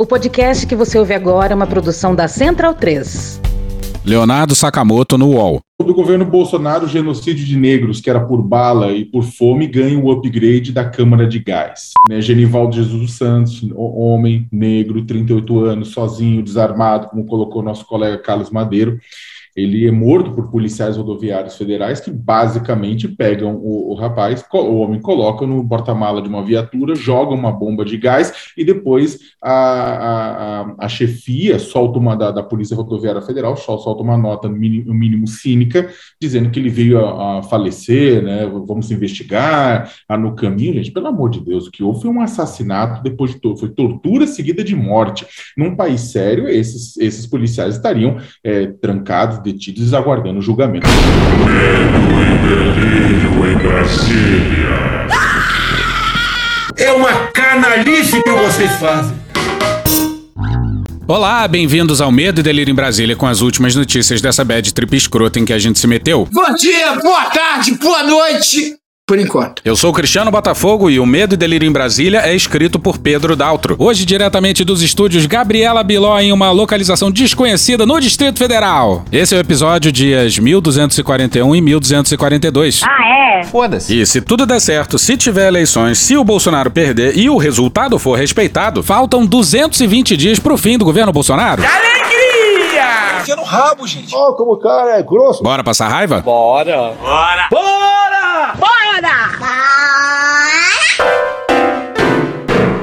O podcast que você ouve agora é uma produção da Central 3. Leonardo Sakamoto no UOL. Do governo Bolsonaro, o genocídio de negros, que era por bala e por fome, ganha o upgrade da Câmara de Gás. Né? Genivaldo Jesus dos Santos, homem, negro, 38 anos, sozinho, desarmado, como colocou nosso colega Carlos Madeiro ele é morto por policiais rodoviários federais que basicamente pegam o, o rapaz, o homem coloca no porta-mala de uma viatura, joga uma bomba de gás e depois a, a, a chefia solta uma da, da, Polícia Rodoviária Federal, solta uma nota no mínimo, mínimo cínica, dizendo que ele veio a, a, falecer, né? Vamos investigar, a no caminho, gente, pelo amor de Deus, o que houve foi um assassinato depois de foi tortura seguida de morte. Num país sério, esses, esses policiais estariam é, trancados detidos aguardando o julgamento. Medo e delírio em Brasília. É uma canalice que vocês fazem. Olá, bem-vindos ao Medo e Delírio em Brasília com as últimas notícias dessa bad trip escrota em que a gente se meteu. Bom dia, boa tarde, boa noite por enquanto. Eu sou Cristiano Botafogo e o Medo e Delírio em Brasília é escrito por Pedro Daltro. Hoje, diretamente dos estúdios Gabriela Biló em uma localização desconhecida no Distrito Federal. Esse é o episódio dias 1241 e 1242. Ah, é? Foda-se. E se tudo der certo, se tiver eleições, se o Bolsonaro perder e o resultado for respeitado, faltam 220 dias pro fim do governo Bolsonaro. Alegria! Tinha no rabo, gente. Ó, oh, como o cara é grosso. Bora passar raiva? Bora. Bora. Bora! Bora!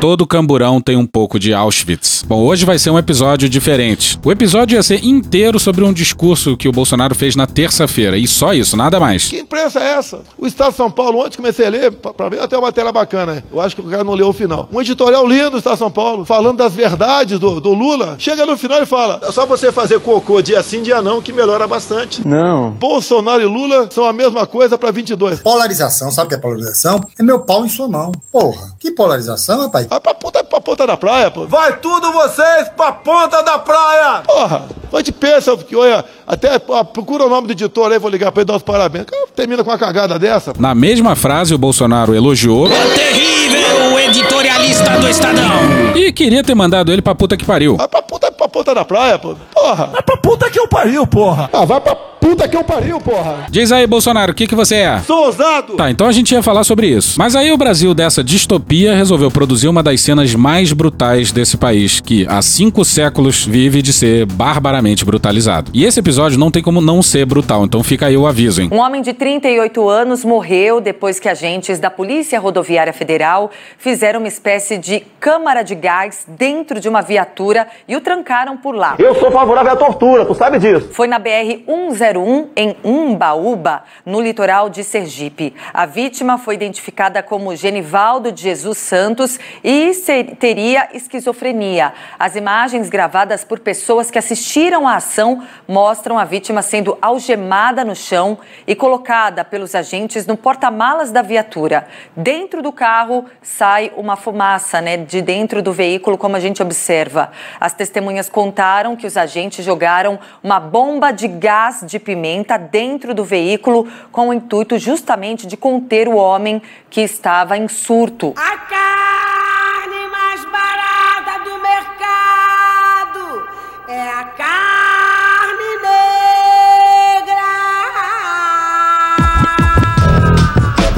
Todo camburão tem um pouco de Auschwitz. Bom, hoje vai ser um episódio diferente. O episódio ia ser inteiro sobre um discurso que o Bolsonaro fez na terça-feira, e só isso, nada mais. Que imprensa é essa? O Estado de São Paulo, ontem comecei a ler, para ver até uma matéria bacana. Eu acho que o cara não leu o final. Um editorial lindo do Estado de São Paulo, falando das verdades do, do Lula. Chega no final e fala: é só você fazer cocô dia sim, dia não, que melhora bastante. Não. Bolsonaro e Lula são a mesma coisa para 22. Polarização, sabe o que é polarização? É meu pau em sua mão. Porra, que polarização, rapaz? Vai pra puta, pra ponta da praia, pô. Vai tudo vocês pra ponta da praia! Porra, a gente pensa que, olha, até ó, procura o nome do editor aí, vou ligar pra ele dar os parabéns. Termina com uma cagada dessa. Na mesma frase, o Bolsonaro elogiou. É terrível editorialista do Estadão! E queria ter mandado ele pra puta que pariu. Vai pra puta, ponta da praia, pô. Porra! Vai pra puta que eu pariu, porra! Ah, vai pra puta que eu pariu, porra! Diz aí, Bolsonaro, o que, que você é? Sou ousado! Tá, então a gente ia falar sobre isso. Mas aí o Brasil, dessa distopia, resolveu produzir uma das cenas mais brutais desse país, que há cinco séculos vive de ser barbaramente brutalizado. E esse episódio não tem como não ser brutal, então fica aí o aviso, hein? Um homem de 38 anos morreu depois que agentes da Polícia Rodoviária Federal fizeram uma espécie de câmara de gás dentro de uma viatura e o trancaram por lá. Eu sou favorável à tortura, tu sabe disso. Foi na BR 101 em Umbaúba, no litoral de Sergipe. A vítima foi identificada como Genivaldo de Jesus Santos e teria esquizofrenia. As imagens gravadas por pessoas que assistiram à ação mostram a vítima sendo algemada no chão e colocada pelos agentes no porta-malas da viatura. Dentro do carro sai uma fumaça, né, de dentro do veículo, como a gente observa. As testemunhas contaram que os agentes jogaram uma bomba de gás de pimenta dentro do veículo com o intuito justamente de conter o homem que estava em surto. A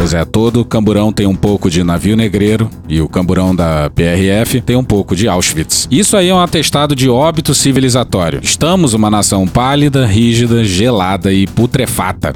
Pois é, todo camburão tem um pouco de navio negreiro e o camburão da PRF tem um pouco de Auschwitz. Isso aí é um atestado de óbito civilizatório. Estamos uma nação pálida, rígida, gelada e putrefata.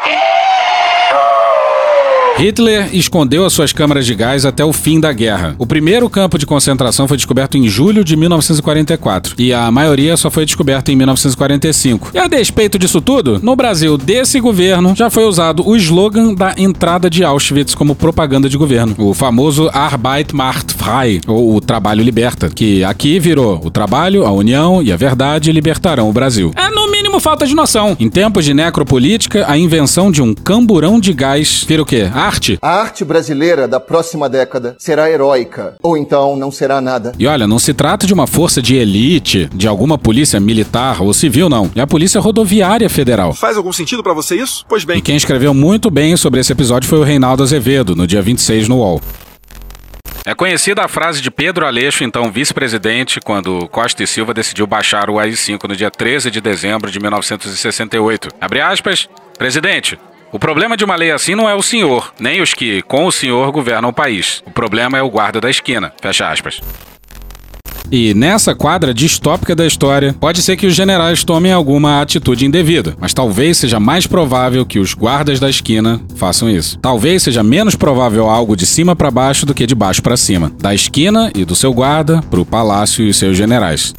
Hitler escondeu as suas câmaras de gás até o fim da guerra. O primeiro campo de concentração foi descoberto em julho de 1944 e a maioria só foi descoberta em 1945. E a despeito disso tudo, no Brasil desse governo já foi usado o slogan da entrada de Auschwitz como propaganda de governo, o famoso Arbeit macht frei, ou o trabalho liberta, que aqui virou o trabalho, a união e a verdade libertarão o Brasil. É mínimo falta de noção. Em tempos de necropolítica, a invenção de um camburão de gás vira o quê? arte? A arte brasileira da próxima década será heróica, ou então não será nada. E olha, não se trata de uma força de elite, de alguma polícia militar ou civil, não. É a Polícia Rodoviária Federal. Faz algum sentido para você isso? Pois bem. E quem escreveu muito bem sobre esse episódio foi o Reinaldo Azevedo, no dia 26 no UOL. É conhecida a frase de Pedro Aleixo, então vice-presidente, quando Costa e Silva decidiu baixar o AI-5 no dia 13 de dezembro de 1968. Abre aspas, presidente, o problema de uma lei assim não é o senhor, nem os que, com o senhor, governam o país. O problema é o guarda da esquina. Fecha aspas. E nessa quadra distópica da história, pode ser que os generais tomem alguma atitude indevida, mas talvez seja mais provável que os guardas da esquina façam isso. Talvez seja menos provável algo de cima para baixo do que de baixo para cima, da esquina e do seu guarda para o palácio e seus generais.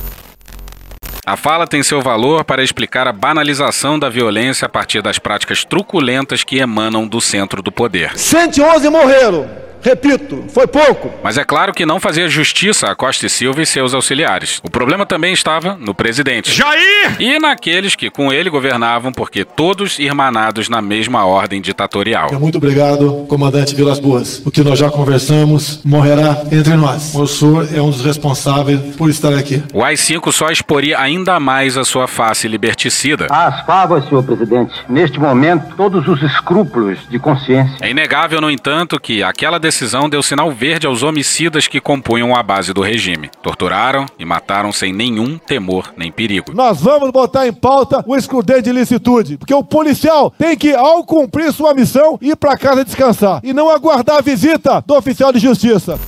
A fala tem seu valor para explicar a banalização da violência a partir das práticas truculentas que emanam do centro do poder. 111 morreram. Repito, foi pouco. Mas é claro que não fazia justiça a Costa e Silva e seus auxiliares. O problema também estava no presidente. Jair! E naqueles que com ele governavam, porque todos irmanados na mesma ordem ditatorial. Muito obrigado, comandante Vilas Boas. O que nós já conversamos morrerá entre nós. O senhor é um dos responsáveis por estar aqui. O AI-5 só exporia ainda mais a sua face liberticida. Às favas, senhor presidente. Neste momento, todos os escrúpulos de consciência. É inegável, no entanto, que aquela decisão deu sinal verde aos homicidas que compunham a base do regime. Torturaram e mataram sem nenhum temor nem perigo. Nós vamos botar em pauta o excludente de licitude, porque o policial tem que, ao cumprir sua missão, ir para casa descansar e não aguardar a visita do oficial de justiça.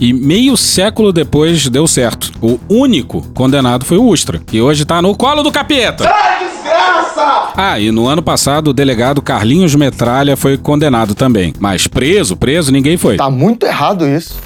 E meio século depois deu certo. O único condenado foi o Ustra, que hoje tá no colo do capeta. Ah, e no ano passado o delegado Carlinhos Metralha foi condenado também. Mas preso, preso, ninguém foi. Tá muito errado isso.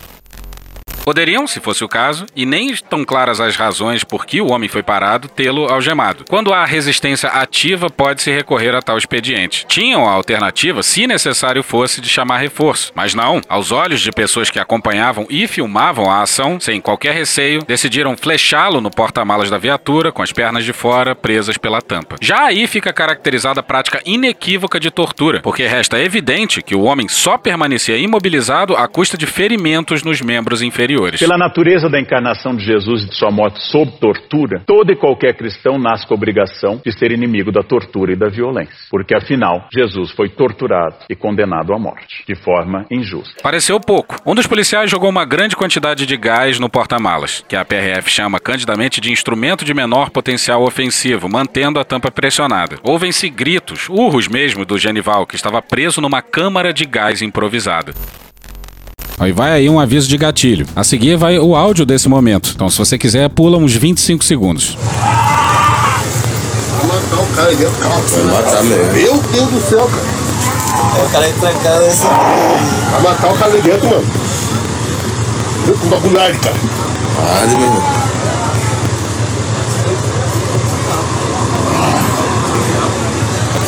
Poderiam, se fosse o caso, e nem estão claras as razões por que o homem foi parado, tê-lo algemado. Quando há resistência ativa, pode-se recorrer a tal expediente. Tinham a alternativa, se necessário fosse, de chamar reforço. Mas não, aos olhos de pessoas que acompanhavam e filmavam a ação, sem qualquer receio, decidiram flechá-lo no porta-malas da viatura, com as pernas de fora, presas pela tampa. Já aí fica caracterizada a prática inequívoca de tortura, porque resta evidente que o homem só permanecia imobilizado à custa de ferimentos nos membros inferiores. Pela natureza da encarnação de Jesus e de sua morte sob tortura, todo e qualquer cristão nasce com a obrigação de ser inimigo da tortura e da violência. Porque afinal, Jesus foi torturado e condenado à morte, de forma injusta. Pareceu pouco. Um dos policiais jogou uma grande quantidade de gás no porta-malas, que a PRF chama candidamente de instrumento de menor potencial ofensivo, mantendo a tampa pressionada. Ouvem-se gritos, urros mesmo, do Genival, que estava preso numa câmara de gás improvisada. Aí vai aí um aviso de gatilho. A seguir vai o áudio desse momento. Então, se você quiser, pula uns 25 segundos. Vai matar o cara aí dentro. Vai matar mesmo. Meu Deus do céu, cara. O cara entrancado nesse. Vai matar o cara dentro, mano. Com bagulho cara. Arde, meu irmão.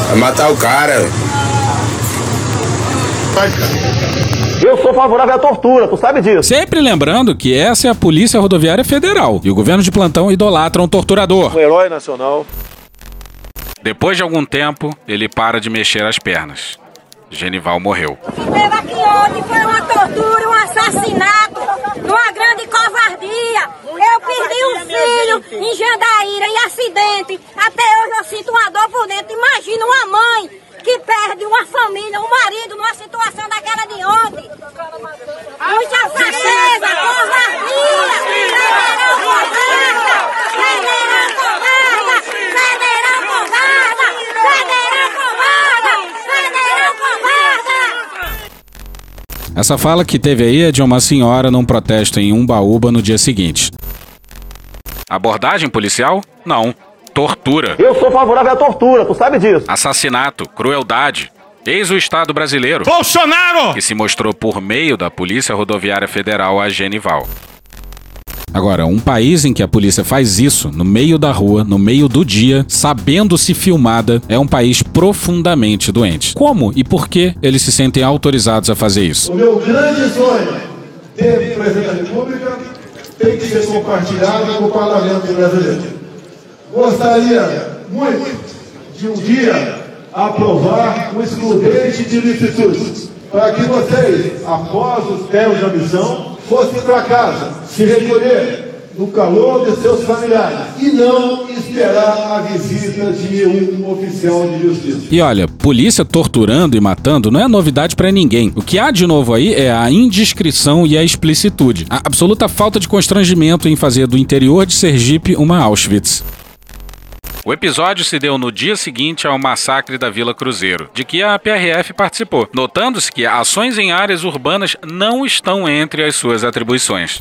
Vai matar o cara, velho. Vai, cara. Eu sou favorável à tortura, tu sabe disso. Sempre lembrando que essa é a Polícia Rodoviária Federal e o governo de plantão idolatra um torturador. Um herói nacional. Depois de algum tempo, ele para de mexer as pernas. Genival morreu. Pela que ontem foi uma tortura, um assassinato, uma grande covardia. Eu perdi um filho em Jandaíra, em acidente. Até hoje eu sinto uma dor por dentro. Imagina uma mãe que perde uma família, um marido numa situação daquela de ontem. Muita fraqueza, covardia, federal covarda, federal covarda, federal covarda, federal covarda, federal covarda. Essa fala que teve aí é de uma senhora num protesto em Umbaúba no dia seguinte. Abordagem policial? Não. Tortura. Eu sou favorável à tortura, tu sabe disso. Assassinato, crueldade. Eis o Estado brasileiro. Bolsonaro! Que se mostrou por meio da Polícia Rodoviária Federal a Genival. Agora, um país em que a polícia faz isso, no meio da rua, no meio do dia, sabendo-se filmada, é um país profundamente doente. Como e por que eles se sentem autorizados a fazer isso? O meu grande sonho ter presidente da República tem que ser compartilhado com o parlamento brasileiro. Gostaria muito de um dia aprovar o excludente de licitude, para que vocês, após os termos da missão, fossem para casa, se recolher no calor de seus familiares e não esperar a visita de um oficial de justiça. E olha, polícia torturando e matando não é novidade pra ninguém. O que há de novo aí é a indiscrição e a explicitude. A absoluta falta de constrangimento em fazer do interior de Sergipe uma Auschwitz. O episódio se deu no dia seguinte ao massacre da Vila Cruzeiro, de que a PRF participou, notando-se que ações em áreas urbanas não estão entre as suas atribuições.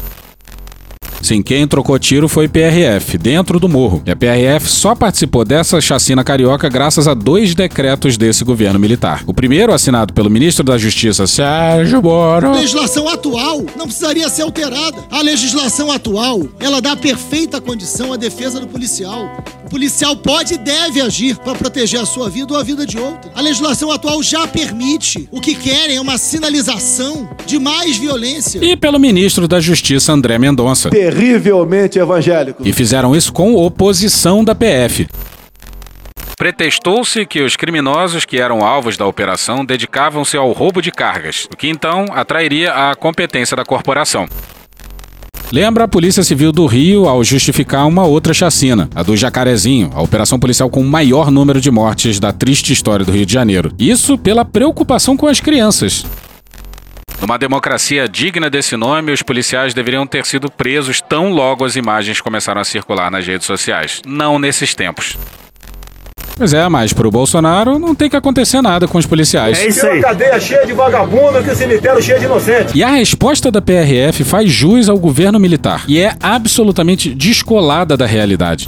Sim, quem trocou tiro foi PRF, dentro do morro. E a PRF só participou dessa chacina carioca graças a dois decretos desse governo militar. O primeiro, assinado pelo ministro da Justiça, Sérgio Moro. A legislação atual não precisaria ser alterada. A legislação atual, ela dá perfeita condição à defesa do policial. O policial pode e deve agir para proteger a sua vida ou a vida de outro. A legislação atual já permite. O que querem é uma sinalização de mais violência. E pelo ministro da Justiça, André Mendonça terrivelmente evangélico. E fizeram isso com oposição da PF. Pretextou-se que os criminosos que eram alvos da operação dedicavam-se ao roubo de cargas, o que então atrairia a competência da corporação. Lembra a Polícia Civil do Rio ao justificar uma outra chacina, a do Jacarezinho, a operação policial com o maior número de mortes da triste história do Rio de Janeiro. Isso pela preocupação com as crianças. Numa democracia digna desse nome, os policiais deveriam ter sido presos tão logo as imagens começaram a circular nas redes sociais. Não nesses tempos. Pois é, mas pro Bolsonaro não tem que acontecer nada com os policiais. É isso aí. Uma cadeia cheia de vagabundo que o cemitério cheio de inocentes. E a resposta da PRF faz jus ao governo militar e é absolutamente descolada da realidade.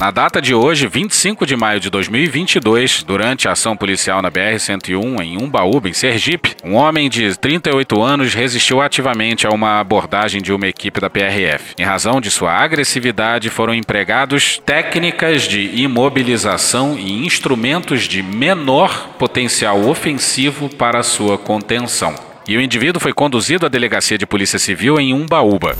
Na data de hoje, 25 de maio de 2022, durante a ação policial na BR-101 em Umbaúba, em Sergipe, um homem de 38 anos resistiu ativamente a uma abordagem de uma equipe da PRF. Em razão de sua agressividade, foram empregados técnicas de imobilização e instrumentos de menor potencial ofensivo para sua contenção. E o indivíduo foi conduzido à delegacia de polícia civil em Umbaúba.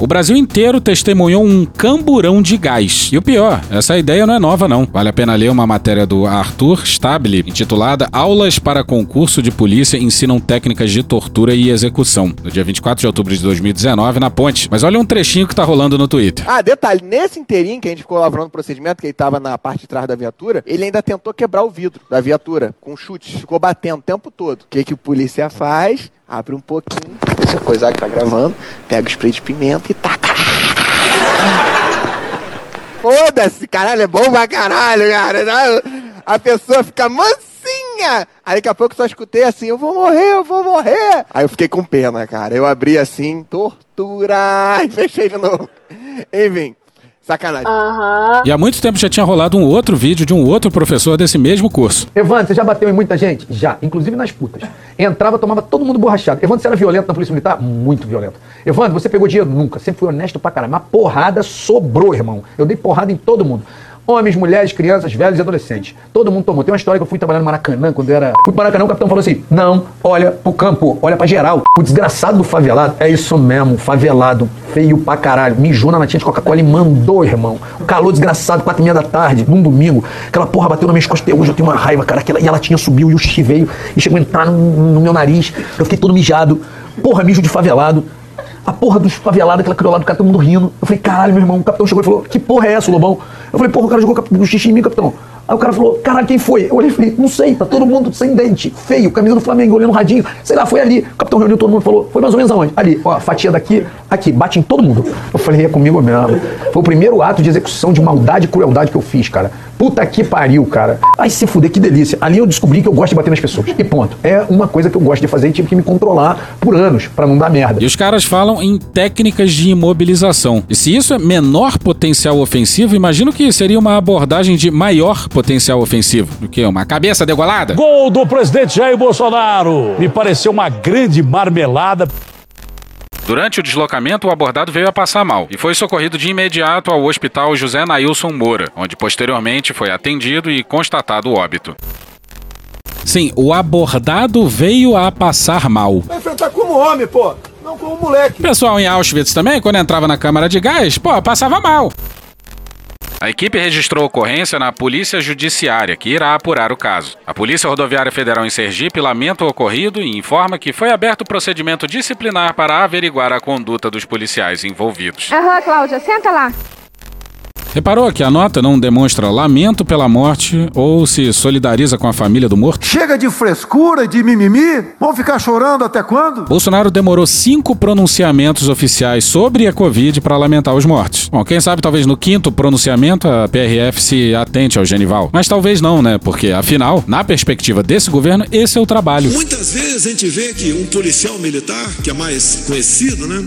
O Brasil inteiro testemunhou um camburão de gás. E o pior, essa ideia não é nova não. Vale a pena ler uma matéria do Arthur Stabile, intitulada Aulas para concurso de polícia ensinam técnicas de tortura e execução, no dia 24 de outubro de 2019, na Ponte. Mas olha um trechinho que tá rolando no Twitter. Ah, detalhe, nesse inteirinho que a gente ficou lavrando o procedimento, que ele tava na parte de trás da viatura, ele ainda tentou quebrar o vidro da viatura com chutes, ficou batendo o tempo todo. O que que o polícia faz? Abre um pouquinho, essa coisa que tá gravando, pega o spray de pimenta e taca. Foda-se, caralho, é bom pra caralho, cara. A pessoa fica mansinha. Aí daqui a pouco só escutei assim, eu vou morrer, eu vou morrer. Aí eu fiquei com pena, cara. Eu abri assim, tortura, e fechei de novo. Enfim, Sacanagem. Uhum. E há muito tempo já tinha rolado um outro vídeo de um outro professor desse mesmo curso. Evandro, você já bateu em muita gente? Já, inclusive nas putas. Entrava, tomava todo mundo borrachado. Evandro, você era violento na Polícia Militar? Muito violento. Evandro, você pegou dinheiro? Nunca. Sempre fui honesto pra caralho. Mas porrada sobrou, irmão. Eu dei porrada em todo mundo. Homens, mulheres, crianças, velhos e adolescentes. Todo mundo tomou. Tem uma história que eu fui trabalhar no Maracanã, quando era. Fui pro Maracanã, o capitão falou assim: não, olha pro campo, olha pra geral. O desgraçado do favelado, é isso mesmo, favelado, feio pra caralho. Mijou na latinha de Coca-Cola e mandou, irmão. Calor desgraçado, quatro e meia da tarde, num domingo. Aquela porra bateu na minha costas hoje, eu tenho uma raiva, cara. Aquela, e a latinha subiu e o xixi veio e chegou a entrar no, no meu nariz. Eu fiquei todo mijado. Porra, mijo de favelado. A porra dos favelados, aquela criolada do cara, todo mundo rindo. Eu falei, caralho, meu irmão. O capitão chegou e falou, que porra é essa, Lobão? Eu falei, porra, o cara jogou o xixi em mim, capitão. Aí o cara falou, caralho, quem foi? Eu olhei e falei, não sei, tá todo mundo sem dente, feio, camisa do Flamengo, olhando o radinho, sei lá, foi ali. O capitão reuniu todo mundo falou, foi mais ou menos aonde? Ali, ó, fatia daqui, aqui, bate em todo mundo. Eu falei, é comigo mesmo. Foi o primeiro ato de execução de maldade e crueldade que eu fiz, cara. Puta que pariu, cara. Ai, se fuder, que delícia. Ali eu descobri que eu gosto de bater nas pessoas. E ponto. É uma coisa que eu gosto de fazer e tive que me controlar por anos para não dar merda. E os caras falam em técnicas de imobilização. E se isso é menor potencial ofensivo, imagino que seria uma abordagem de maior potencial ofensivo. O quê? Uma cabeça degolada? Gol do presidente Jair Bolsonaro. Me pareceu uma grande marmelada. Durante o deslocamento, o abordado veio a passar mal e foi socorrido de imediato ao hospital José Nailson Moura, onde posteriormente foi atendido e constatado o óbito. Sim, o abordado veio a passar mal. Vai enfrentar como homem, pô, não como moleque. Pessoal em Auschwitz também, quando entrava na câmara de gás, pô, passava mal. A equipe registrou ocorrência na Polícia Judiciária, que irá apurar o caso. A Polícia Rodoviária Federal em Sergipe lamenta o ocorrido e informa que foi aberto procedimento disciplinar para averiguar a conduta dos policiais envolvidos. Aham, Cláudia, senta lá. Reparou que a nota não demonstra lamento pela morte ou se solidariza com a família do morto? Chega de frescura e de mimimi. Vão ficar chorando até quando? Bolsonaro demorou cinco pronunciamentos oficiais sobre a Covid para lamentar os mortos. Bom, quem sabe talvez no quinto pronunciamento a PRF se atente ao Genival. Mas talvez não, né? Porque, afinal, na perspectiva desse governo, esse é o trabalho. Muitas vezes a gente vê que um policial militar, que é mais conhecido, né?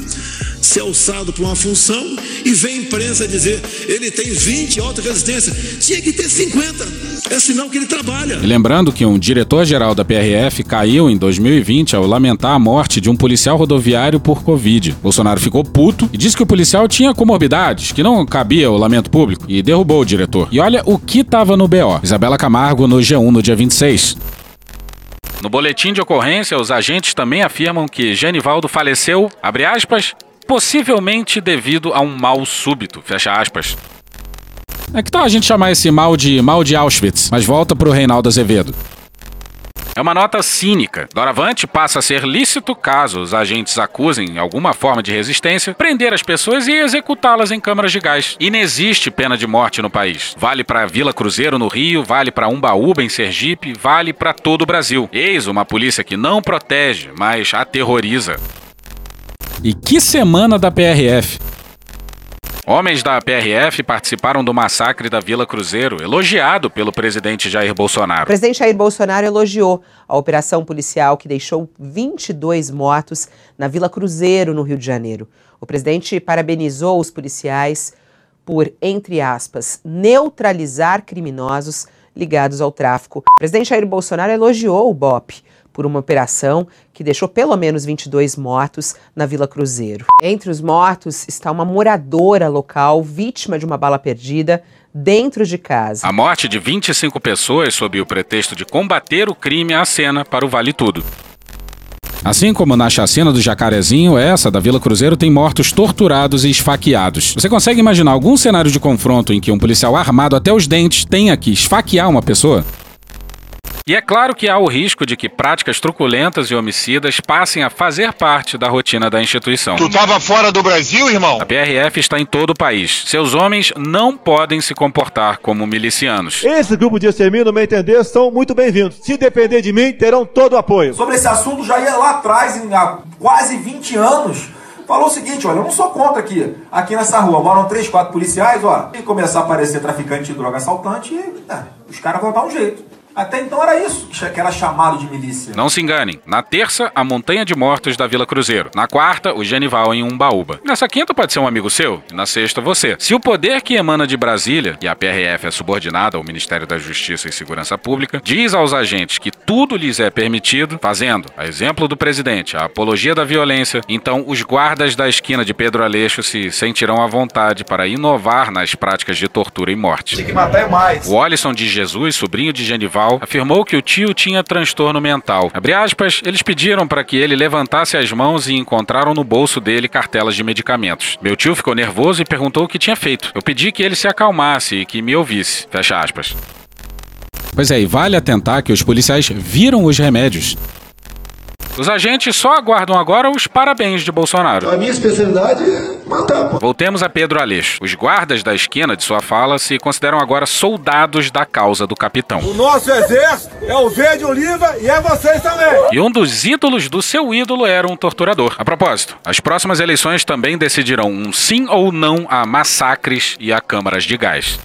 ser alçado para uma função e vem a imprensa dizer ele tem 20 alta resistência. Tinha que ter 50. É sinal que ele trabalha. E lembrando que um diretor-geral da PRF caiu em 2020 ao lamentar a morte de um policial rodoviário por Covid. Bolsonaro ficou puto e disse que o policial tinha comorbidades, que não cabia o lamento público, e derrubou o diretor. E olha o que estava no BO. Isabela Camargo no G1 no dia 26. No boletim de ocorrência, os agentes também afirmam que Genivaldo faleceu, abre aspas, possivelmente devido a um mal súbito, fecha aspas. É que tal a gente chamar esse mal de mal de Auschwitz, mas volta pro Reinaldo Azevedo. É uma nota cínica. Doravante passa a ser lícito, caso os agentes acusem alguma forma de resistência, prender as pessoas e executá-las em câmaras de gás. Inexiste pena de morte no país. Vale para Vila Cruzeiro no Rio, vale para Umbaúba em Sergipe, vale para todo o Brasil. Eis uma polícia que não protege, mas aterroriza. E que semana da PRF! Homens da PRF participaram do massacre da Vila Cruzeiro, elogiado pelo presidente Jair Bolsonaro. O presidente Jair Bolsonaro elogiou a operação policial que deixou 22 mortos na Vila Cruzeiro, no Rio de Janeiro. O presidente parabenizou os policiais por, entre aspas, neutralizar criminosos ligados ao tráfico. O presidente Jair Bolsonaro elogiou o BOP por uma operação que deixou pelo menos 22 mortos na Vila Cruzeiro. Entre os mortos está uma moradora local vítima de uma bala perdida dentro de casa. A morte de 25 pessoas sob o pretexto de combater o crime acena para o Vale Tudo. Assim como na chacina do Jacarezinho, essa da Vila Cruzeiro tem mortos torturados e esfaqueados. Você consegue imaginar algum cenário de confronto em que um policial armado até os dentes tenha que esfaquear uma pessoa? E é claro que há o risco de que práticas truculentas e homicidas passem a fazer parte da rotina da instituição. Tu tava fora do Brasil, irmão? A PRF está em todo o país. Seus homens não podem se comportar como milicianos. Esse grupo de extermínio, no meu entender, são muito bem-vindos. Se depender de mim, terão todo o apoio. Sobre esse assunto, já ia lá atrás, há quase 20 anos, falou o seguinte, olha, eu não sou contra aqui, aqui nessa rua, moram três, quatro policiais, ó, e começar a aparecer traficante de droga, assaltante, e, é, os caras vão dar um jeito. Até então era isso que era chamado de milícia. Não se enganem. Na terça, a montanha de mortos da Vila Cruzeiro. Na quarta, o Genival em Umbaúba. Nessa quinta pode ser um amigo seu. E na sexta, você. Se o poder que emana de Brasília, e a PRF é subordinada ao Ministério da Justiça e Segurança Pública, diz aos agentes que tudo lhes é permitido, fazendo, a exemplo do presidente, a apologia da violência, então os guardas da esquina de Pedro Aleixo se sentirão à vontade para inovar nas práticas de tortura e morte. Tem que matar é mais. O Olisson de Jesus, sobrinho de Genival, afirmou que o tio tinha transtorno mental. Aspas, eles pediram para que ele levantasse as mãos e encontraram no bolso dele cartelas de medicamentos. Meu tio ficou nervoso e perguntou o que tinha feito. Eu pedi que ele se acalmasse e que me ouvisse. Fecha aspas. Pois é, e vale atentar que os policiais viram os remédios. Os agentes só aguardam agora os parabéns de Bolsonaro. A minha especialidade é matar, pô. Voltemos a Pedro Aleixo. Os guardas da esquina de sua fala se consideram agora soldados da causa do capitão. O nosso exército é o verde oliva e é vocês também. E um dos ídolos do seu ídolo era um torturador. A propósito, as próximas eleições também decidirão um sim ou não a massacres e a câmaras de gás.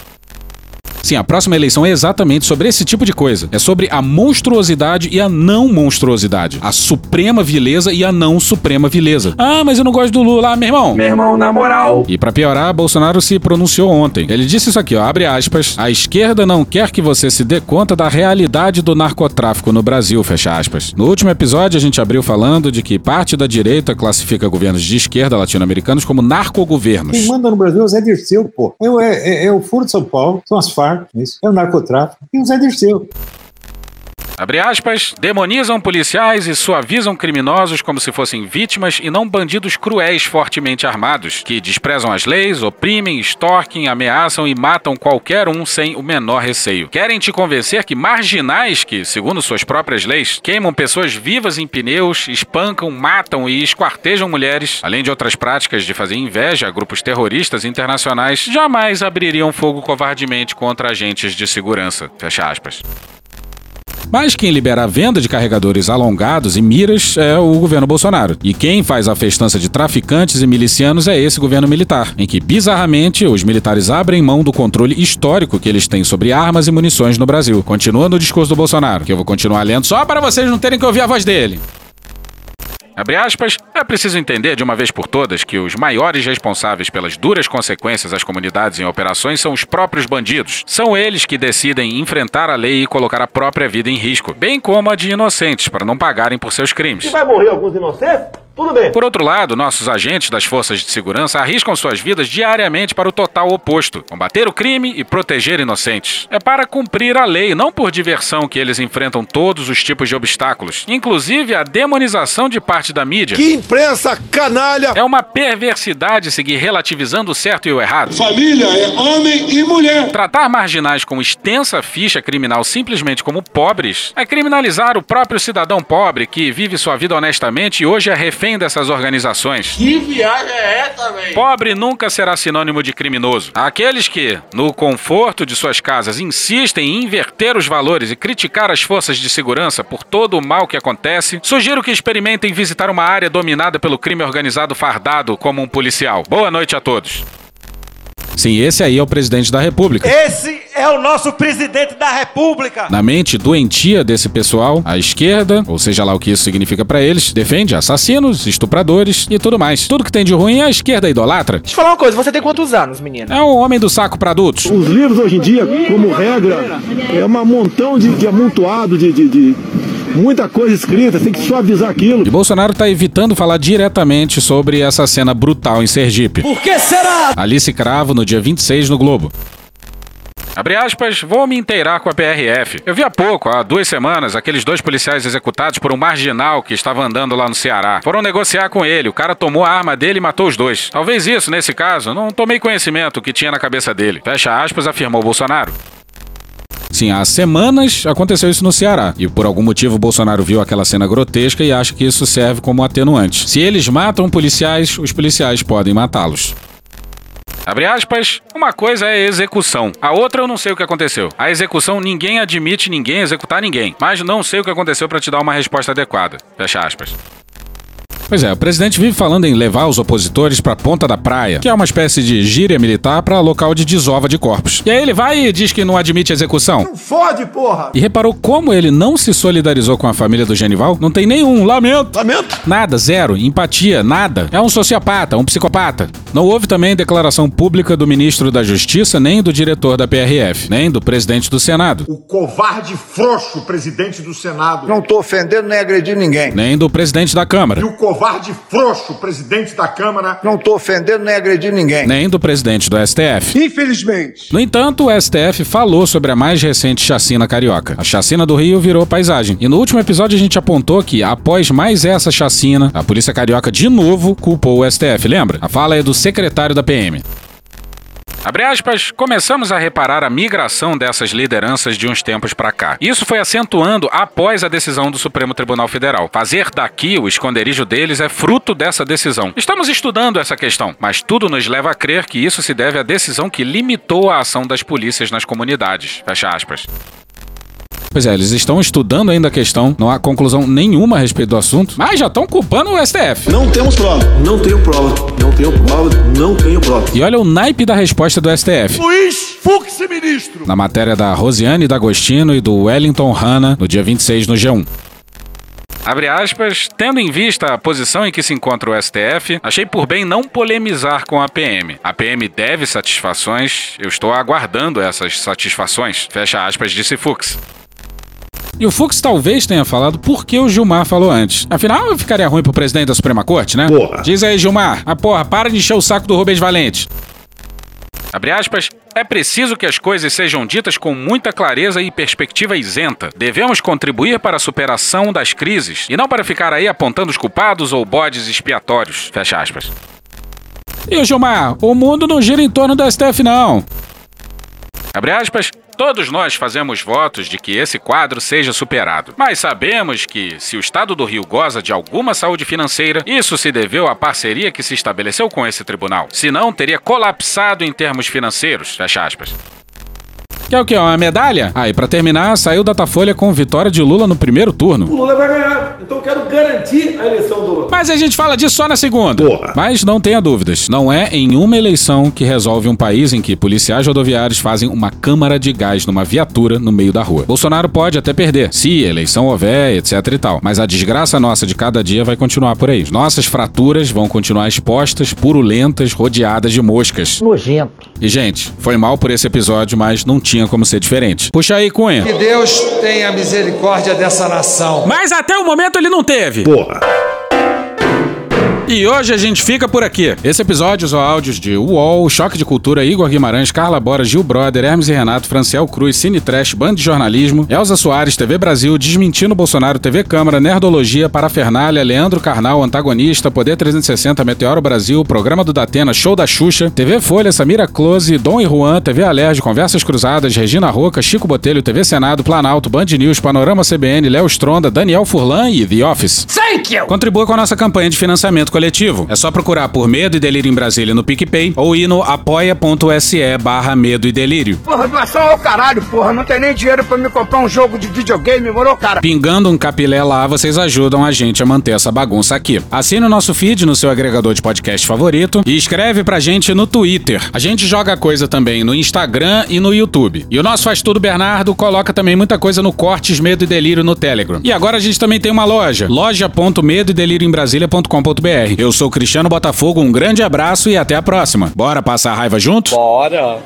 Sim, a próxima eleição é exatamente sobre esse tipo de coisa. É sobre a monstruosidade e a não monstruosidade. A suprema vileza e a não suprema vileza. Ah, mas eu não gosto do Lula, ah, meu irmão. Meu irmão, na moral. E para piorar, Bolsonaro se pronunciou ontem. Ele disse isso aqui, ó, abre aspas. A esquerda não quer que você se dê conta da realidade do narcotráfico no Brasil, fecha aspas. No último episódio, a gente abriu falando de que parte da direita classifica governos de esquerda latino-americanos como narcogovernos. Quem manda no Brasil é o Zé Dirceu, pô. É, é, é o Furo de São Paulo, são as Farc, isso. É o narcotráfico. E o Zé Dirceu. Abre aspas, demonizam policiais e suavizam criminosos como se fossem vítimas e não bandidos cruéis fortemente armados, que desprezam as leis, oprimem, extorquem, ameaçam e matam qualquer um sem o menor receio. Querem te convencer que marginais que, segundo suas próprias leis, queimam pessoas vivas em pneus, espancam, matam e esquartejam mulheres, além de outras práticas de fazer inveja a grupos terroristas internacionais, jamais abririam fogo covardemente contra agentes de segurança. Fecha aspas. Mas quem libera a venda de carregadores alongados e miras é o governo Bolsonaro. E quem faz a festança de traficantes e milicianos é esse governo militar, em que, bizarramente, os militares abrem mão do controle histórico que eles têm sobre armas e munições no Brasil. Continua no discurso do Bolsonaro, que eu vou continuar lendo só para vocês não terem que ouvir a voz dele. Abre aspas, é preciso entender de uma vez por todas que os maiores responsáveis pelas duras consequências às comunidades em operações são os próprios bandidos. São eles que decidem enfrentar a lei e colocar a própria vida em risco, bem como a de inocentes, para não pagarem por seus crimes. Se vai morrer alguns inocentes, tudo bem. Por outro lado, nossos agentes das forças de segurança arriscam suas vidas diariamente para o total oposto: combater o crime e proteger inocentes. É para cumprir a lei, não por diversão, que eles enfrentam todos os tipos de obstáculos, inclusive a demonização de parte da mídia. Que imprensa canalha! É uma perversidade seguir relativizando o certo e o errado. Família é homem e mulher. Tratar marginais com extensa ficha criminal simplesmente como pobres é criminalizar o próprio cidadão pobre que vive sua vida honestamente e hoje é refém dessas organizações. Que viagem é essa, velho? Pobre nunca será sinônimo de criminoso. Aqueles que, no conforto de suas casas, insistem em inverter os valores e criticar as forças de segurança por todo o mal que acontece, sugiro que experimentem visitar uma área dominada pelo crime organizado fardado como um policial. Boa noite a todos. Sim, esse aí é o presidente da República. Esse é o nosso presidente da República. Na mente doentia desse pessoal, a esquerda, ou seja lá o que isso significa para eles, defende assassinos, estupradores e tudo mais. Tudo que tem de ruim a esquerda idolatra. Deixa eu falar uma coisa, você tem quantos anos, menina? É um homem do saco para adultos. Os livros hoje em dia, como regra, é um montão de, de amontoado de, de, de muita coisa escrita, tem que suavizar aquilo. E Bolsonaro tá evitando falar diretamente sobre essa cena brutal em Sergipe. Por que será? Alice Cravo no dia 26 no Globo. Abre aspas, vou me inteirar com a PRF. Eu vi há pouco, há duas semanas, aqueles dois policiais executados por um marginal que estava andando lá no Ceará. Foram negociar com ele, o cara tomou a arma dele e matou os dois. Talvez isso, nesse caso, não tomei conhecimento que tinha na cabeça dele. Fecha aspas, afirmou Bolsonaro. Sim, há semanas aconteceu isso no Ceará. E por algum motivo o Bolsonaro viu aquela cena grotesca e acha que isso serve como atenuante. Se eles matam policiais, os policiais podem matá-los. Abre aspas, uma coisa é execução, a outra eu não sei o que aconteceu. A execução ninguém admite ninguém executar ninguém, mas não sei o que aconteceu para te dar uma resposta adequada. Fecha aspas. Pois é, o presidente vive falando em levar os opositores pra ponta da praia, que é uma espécie de gíria militar para local de desova de corpos. E aí ele vai e diz que não admite execução. Não fode, porra! E reparou como ele não se solidarizou com a família do Genival? Não tem nenhum lamento. Lamento? Nada, zero. Empatia, nada. É um sociopata, um psicopata. Não houve também declaração pública do ministro da Justiça, nem do diretor da PRF, nem do presidente do Senado. O covarde frouxo presidente do Senado. Não tô ofendendo nem agredindo ninguém. Nem do presidente da Câmara. E o covarde frouxo presidente da Câmara. Não tô ofendendo nem agredindo ninguém. Nem do presidente do STF. Infelizmente. No entanto, o STF falou sobre a mais recente chacina carioca. A chacina do Rio virou paisagem. E no último episódio a gente apontou que, após mais essa chacina, a polícia carioca de novo culpou o STF, lembra? A fala é do secretário da PM. Abre aspas, começamos a reparar a migração dessas lideranças de uns tempos para cá. Isso foi acentuando após a decisão do Supremo Tribunal Federal. Fazer daqui o esconderijo deles é fruto dessa decisão. Estamos estudando essa questão, mas tudo nos leva a crer que isso se deve à decisão que limitou a ação das polícias nas comunidades. Fecha aspas. Pois é, eles estão estudando ainda a questão, não há conclusão nenhuma a respeito do assunto, mas já estão culpando o STF. Não temos prova. Não tenho prova. Não tenho prova. Não tenho prova. E olha o naipe da resposta do STF. Luiz Fux, ministro. Na matéria da Rosiane D'Agostino e do Wellington Hanna, no dia 26 no G1. Abre aspas, tendo em vista a posição em que se encontra o STF, achei por bem não polemizar com a PM. A PM deve satisfações, eu estou aguardando essas satisfações. Fecha aspas, disse Fux. E o Fux talvez tenha falado porque o Gilmar falou antes. Afinal, ficaria ruim pro presidente da Suprema Corte, né? Porra. Diz aí, Gilmar. Ah, porra, para de encher o saco do Rubens Valente. Abre aspas, É preciso que as coisas sejam ditas com muita clareza e perspectiva isenta. Devemos contribuir para a superação das crises e não para ficar aí apontando os culpados ou bodes expiatórios. Fecha aspas. E o Gilmar, o mundo não gira em torno do STF, não. Abre aspas. Todos nós fazemos votos de que esse quadro seja superado. Mas sabemos que, se o Estado do Rio goza de alguma saúde financeira, isso se deveu à parceria que se estabeleceu com esse tribunal. Senão, teria colapsado em termos financeiros. Fecha aspas. Quer o quê? Uma medalha? Ah, e pra terminar, saiu Datafolha com vitória de Lula no primeiro turno. O Lula vai ganhar. Então eu quero garantir a eleição do Lula. Mas a gente fala disso só na segunda. Porra. Mas não tenha dúvidas, não é em uma eleição que resolve um país em que policiais rodoviários fazem uma câmara de gás numa viatura no meio da rua. Bolsonaro pode até perder, se eleição houver, etc e tal. Mas a desgraça nossa de cada dia vai continuar por aí. Nossas fraturas vão continuar expostas, purulentas, rodeadas de moscas. Nojento. E, gente, foi mal por esse episódio, mas não tinha como ser diferente. Puxa aí, Cunha. Que Deus tenha misericórdia dessa nação. Mas até o momento ele não teve. Porra. E hoje a gente fica por aqui. Esse episódio usou áudios de UOL, Choque de Cultura, Igor Guimarães, Carla Bora, Gil Brother, Hermes e Renato, Franciel Cruz, Cine Trash, Band de Jornalismo, Elza Soares, TV Brasil, Desmentindo Bolsonaro, TV Câmara, Nerdologia, Parafernália, Leandro Carnal, Antagonista, Poder 360, Meteoro Brasil, Programa do Datena, Show da Xuxa, TV Folha, Samira Close, Dom e Juan, TV Alerj, Conversas Cruzadas, Regina Roca, Chico Botelho, TV Senado, Planalto, Band News, Panorama CBN, Léo Stronda, Daniel Furlan e The Office. Thank you! Contribua com a nossa campanha de financiamento coletivo. É só procurar por Medo e Delírio em Brasília no PicPay ou ir no apoia.se barra Medo e Delírio. Porra, doação ao caralho, porra. Não tem nem dinheiro pra me comprar um jogo de videogame, morou, cara? Pingando um capilé lá, vocês ajudam a gente a manter essa bagunça aqui. Assine o nosso feed no seu agregador de podcast favorito e escreve pra gente no Twitter. A gente joga coisa também no Instagram e no YouTube. E o nosso Faz Tudo Bernardo coloca também muita coisa no Cortes Medo e Delírio no Telegram. E agora a gente também tem uma loja, loja.medo Brasília.com.br. Eu sou Cristiano Botafogo, um grande abraço e até a próxima. Bora passar a raiva junto? Bora.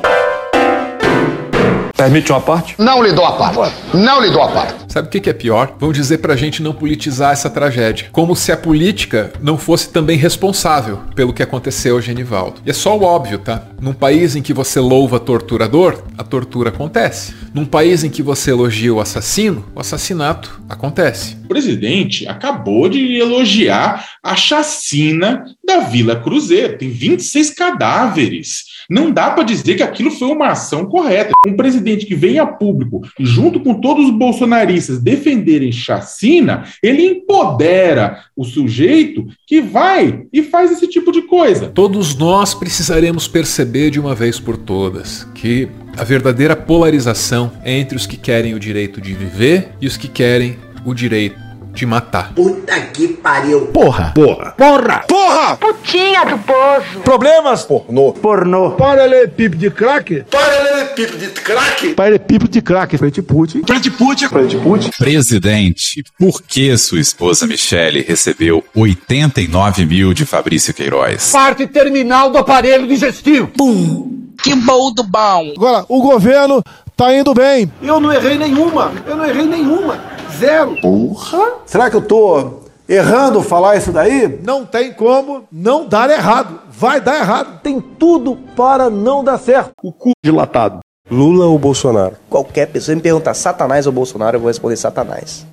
Permite uma parte? Não lhe dou a parte. Não lhe dou a parte. Sabe o que é pior? Vão dizer pra gente não politizar essa tragédia. Como se a política não fosse também responsável pelo que aconteceu, Genivaldo. E é só o óbvio, tá? Num país em que você louva torturador, a tortura acontece. Num país em que você elogia o assassino, o assassinato acontece. O presidente acabou de elogiar a chacina da Vila Cruzeiro. Tem 26 cadáveres. Não dá para dizer que aquilo foi uma ação correta. Um presidente que vem a público junto com todos os bolsonaristas defenderem chacina, ele empodera o sujeito que vai e faz esse tipo de coisa. Todos nós precisaremos perceber de uma vez por todas que a verdadeira polarização é entre os que querem o direito de viver e os que querem o direito de matar. Puta que pariu. Porra! Porra! Porra! Porra! Putinha do poço. Problemas? Pornô. Pornô. Paralelepípedo de crack? Paralelepípedo de crack? Paralelepípedo de crack. Frente Putin. Frente Putin. Frente Putin. Presidente, por que sua esposa Michele recebeu 89 mil de Fabrício Queiroz? Parte terminal do aparelho digestivo. Pum. Que bom do bom. Agora, o governo tá indo bem. Eu não errei nenhuma. Eu não errei nenhuma. Zero. Porra. Será que eu tô errando falar isso daí? Não tem como não dar errado. Vai dar errado. Tem tudo para não dar certo. O cu dilatado. Lula ou Bolsonaro? Qualquer pessoa me perguntar Satanás ou Bolsonaro, eu vou responder Satanás.